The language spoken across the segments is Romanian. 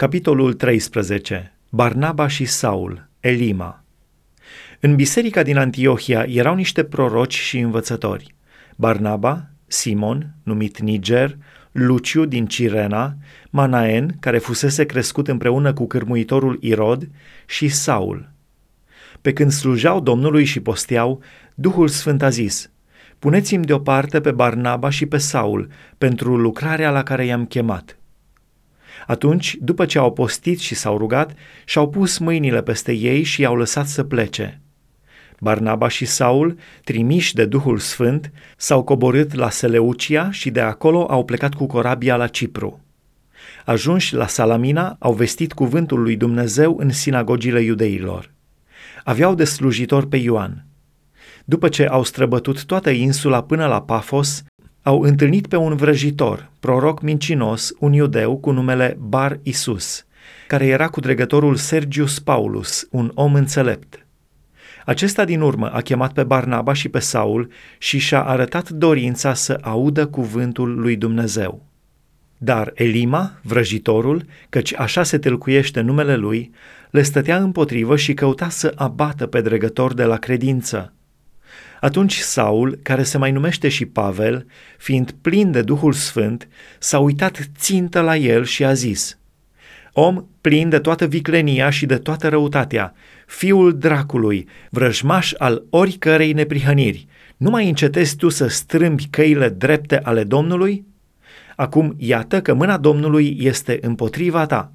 Capitolul 13. Barnaba și Saul, Elima. În biserica din Antiohia erau niște proroci și învățători. Barnaba, Simon, numit Niger, Luciu din Cirena, Manaen, care fusese crescut împreună cu cârmuitorul Irod, și Saul. Pe când slujau Domnului și posteau, Duhul Sfânt a zis, Puneți-mi deoparte pe Barnaba și pe Saul pentru lucrarea la care i-am chemat. Atunci, după ce au postit și s-au rugat, și-au pus mâinile peste ei și i-au lăsat să plece. Barnaba și Saul, trimiși de Duhul Sfânt, s-au coborât la Seleucia și de acolo au plecat cu corabia la Cipru. Ajunși la Salamina, au vestit cuvântul lui Dumnezeu în sinagogile iudeilor. Aveau de slujitor pe Ioan. După ce au străbătut toată insula până la Pafos, au întâlnit pe un vrăjitor, proroc mincinos, un iudeu cu numele Bar Isus, care era cu dregătorul Sergius Paulus, un om înțelept. Acesta din urmă a chemat pe Barnaba și pe Saul și și-a arătat dorința să audă cuvântul lui Dumnezeu. Dar Elima, vrăjitorul, căci așa se tâlcuiește numele lui, le stătea împotrivă și căuta să abată pe dregător de la credință. Atunci Saul, care se mai numește și Pavel, fiind plin de Duhul Sfânt, s-a uitat țintă la el și a zis, Om plin de toată viclenia și de toată răutatea, fiul dracului, vrăjmaș al oricărei neprihăniri, nu mai încetezi tu să strâmbi căile drepte ale Domnului? Acum iată că mâna Domnului este împotriva ta.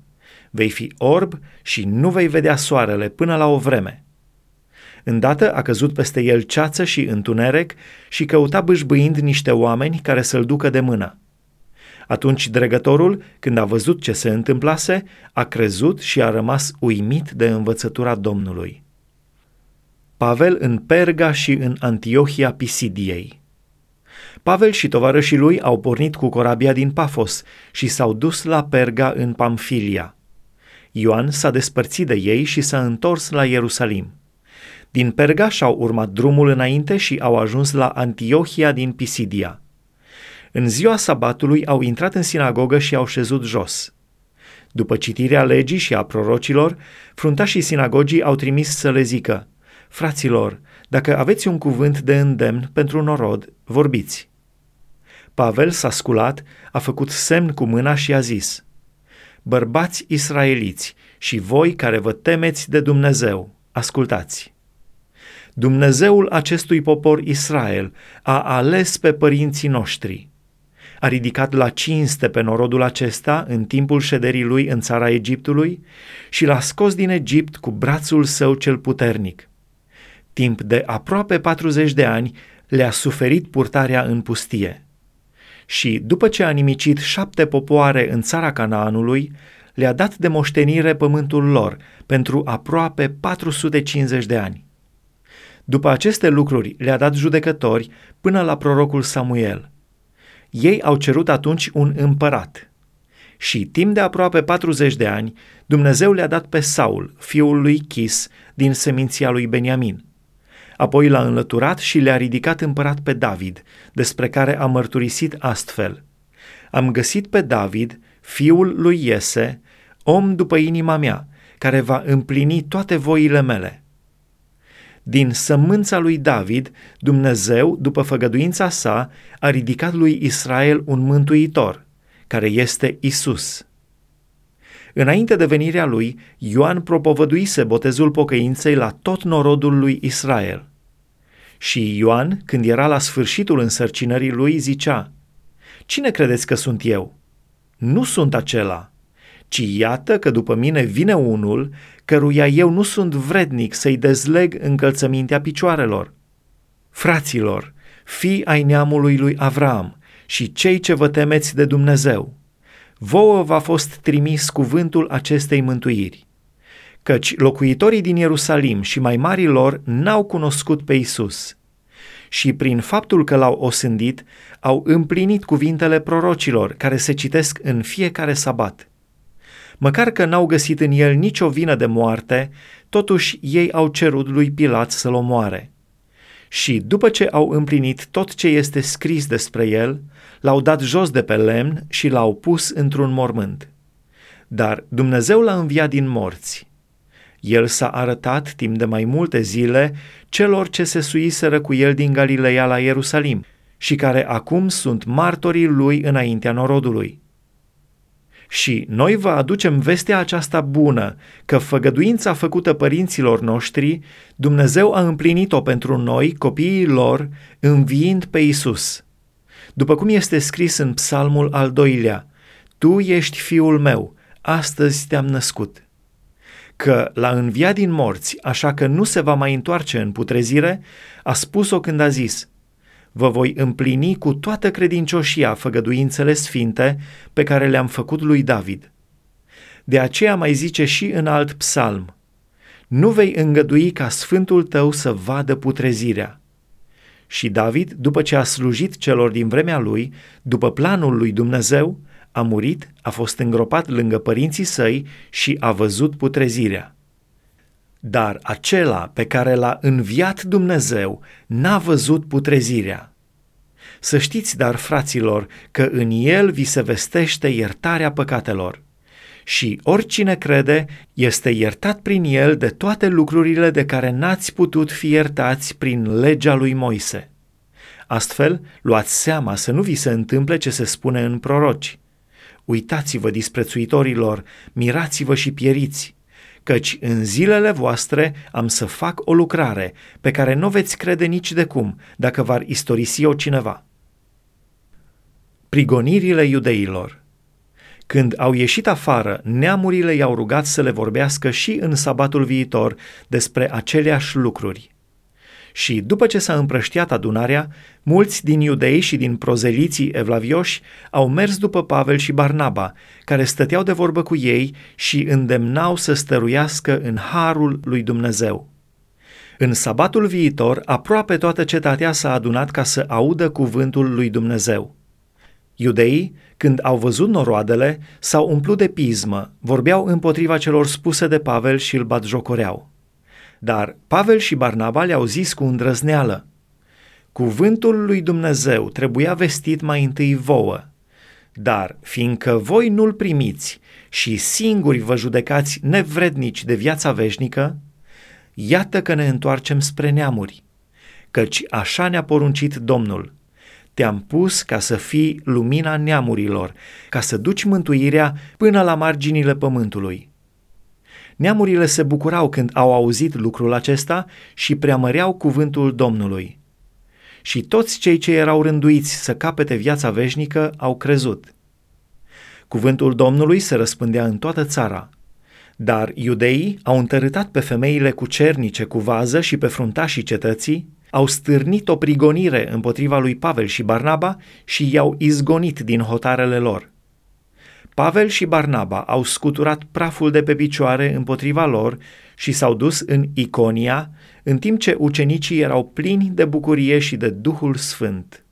Vei fi orb și nu vei vedea soarele până la o vreme. Îndată a căzut peste el ceață și întuneric și căuta bâșbâind niște oameni care să-l ducă de mână. Atunci dregătorul, când a văzut ce se întâmplase, a crezut și a rămas uimit de învățătura Domnului. Pavel în Perga și în Antiohia Pisidiei Pavel și tovarășii lui au pornit cu corabia din Pafos și s-au dus la Perga în Pamfilia. Ioan s-a despărțit de ei și s-a întors la Ierusalim. Din Pergaș și-au urmat drumul înainte și au ajuns la Antiohia din Pisidia. În ziua sabatului au intrat în sinagogă și au șezut jos. După citirea legii și a prorocilor, fruntașii sinagogii au trimis să le zică, Fraților, dacă aveți un cuvânt de îndemn pentru norod, vorbiți. Pavel s-a sculat, a făcut semn cu mâna și a zis, Bărbați israeliți și voi care vă temeți de Dumnezeu, ascultați. Dumnezeul acestui popor Israel a ales pe părinții noștri. A ridicat la cinste pe norodul acesta în timpul șederii lui în țara Egiptului și l-a scos din Egipt cu brațul său cel puternic. Timp de aproape 40 de ani le-a suferit purtarea în pustie. Și după ce a nimicit șapte popoare în țara Canaanului, le-a dat de moștenire pământul lor pentru aproape 450 de ani. După aceste lucruri le-a dat judecători până la prorocul Samuel. Ei au cerut atunci un împărat. Și timp de aproape 40 de ani, Dumnezeu le-a dat pe Saul, fiul lui Chis, din seminția lui Beniamin. Apoi l-a înlăturat și le-a ridicat împărat pe David, despre care a mărturisit astfel. Am găsit pe David, fiul lui Iese, om după inima mea, care va împlini toate voile mele. Din sămânța lui David, Dumnezeu, după făgăduința sa, a ridicat lui Israel un mântuitor, care este Isus. Înainte de venirea lui, Ioan propovăduise botezul pocăinței la tot norodul lui Israel. Și Ioan, când era la sfârșitul însărcinării lui, zicea, Cine credeți că sunt eu? Nu sunt acela, ci iată că după mine vine unul căruia eu nu sunt vrednic să-i dezleg încălțămintea picioarelor. Fraților, fii ai neamului lui Avram și cei ce vă temeți de Dumnezeu, vouă v-a fost trimis cuvântul acestei mântuiri. Căci locuitorii din Ierusalim și mai marii lor n-au cunoscut pe Isus. Și prin faptul că l-au osândit, au împlinit cuvintele prorocilor care se citesc în fiecare sabat – Măcar că n-au găsit în el nicio vină de moarte, totuși ei au cerut lui Pilat să-l omoare. Și după ce au împlinit tot ce este scris despre el, l-au dat jos de pe lemn și l-au pus într-un mormânt. dar Dumnezeu l-a înviat din morți. El s-a arătat timp de mai multe zile celor ce se suiseră cu el din Galileea la Ierusalim și care acum sunt martorii lui înaintea norodului. Și noi vă aducem vestea aceasta bună, că făgăduința făcută părinților noștri, Dumnezeu a împlinit-o pentru noi, copiii lor, înviind pe Isus. După cum este scris în psalmul al doilea, Tu ești fiul meu, astăzi te-am născut. Că l-a înviat din morți, așa că nu se va mai întoarce în putrezire, a spus-o când a zis – vă voi împlini cu toată credincioșia făgăduințele sfinte pe care le-am făcut lui David. De aceea mai zice și în alt psalm, nu vei îngădui ca sfântul tău să vadă putrezirea. Și David, după ce a slujit celor din vremea lui, după planul lui Dumnezeu, a murit, a fost îngropat lângă părinții săi și a văzut putrezirea. Dar acela pe care l-a înviat Dumnezeu n-a văzut putrezirea. Să știți, dar, fraților, că în el vi se vestește iertarea păcatelor. Și oricine crede este iertat prin el de toate lucrurile de care n-ați putut fi iertați prin legea lui Moise. Astfel, luați seama să nu vi se întâmple ce se spune în proroci. Uitați-vă, disprețuitorilor, mirați-vă și pieriți, căci în zilele voastre am să fac o lucrare pe care nu veți crede nici de cum, dacă v-ar istorisi-o cineva. Prigonirile iudeilor Când au ieșit afară, neamurile i-au rugat să le vorbească și în sabatul viitor despre aceleași lucruri. Și după ce s-a împrăștiat adunarea, mulți din iudei și din prozeliții evlavioși au mers după Pavel și Barnaba, care stăteau de vorbă cu ei și îndemnau să stăruiască în harul lui Dumnezeu. În sabatul viitor, aproape toată cetatea s-a adunat ca să audă cuvântul lui Dumnezeu. Iudeii, când au văzut noroadele, s-au umplut de pismă, vorbeau împotriva celor spuse de Pavel și îl batjocoreau. Dar Pavel și Barnaba le-au zis cu îndrăzneală, Cuvântul lui Dumnezeu trebuia vestit mai întâi vouă, dar fiindcă voi nu-l primiți și singuri vă judecați nevrednici de viața veșnică, iată că ne întoarcem spre neamuri, căci așa ne-a poruncit Domnul. Te-am pus ca să fii lumina neamurilor, ca să duci mântuirea până la marginile pământului. Neamurile se bucurau când au auzit lucrul acesta și preamăreau cuvântul Domnului. Și toți cei ce erau rânduiți să capete viața veșnică au crezut. Cuvântul Domnului se răspândea în toată țara, dar iudeii au întărâtat pe femeile cu cernice cu vază și pe fruntașii cetății, au stârnit o prigonire împotriva lui Pavel și Barnaba și i-au izgonit din hotarele lor. Pavel și Barnaba au scuturat praful de pe picioare împotriva lor și s-au dus în Iconia, în timp ce ucenicii erau plini de bucurie și de Duhul Sfânt.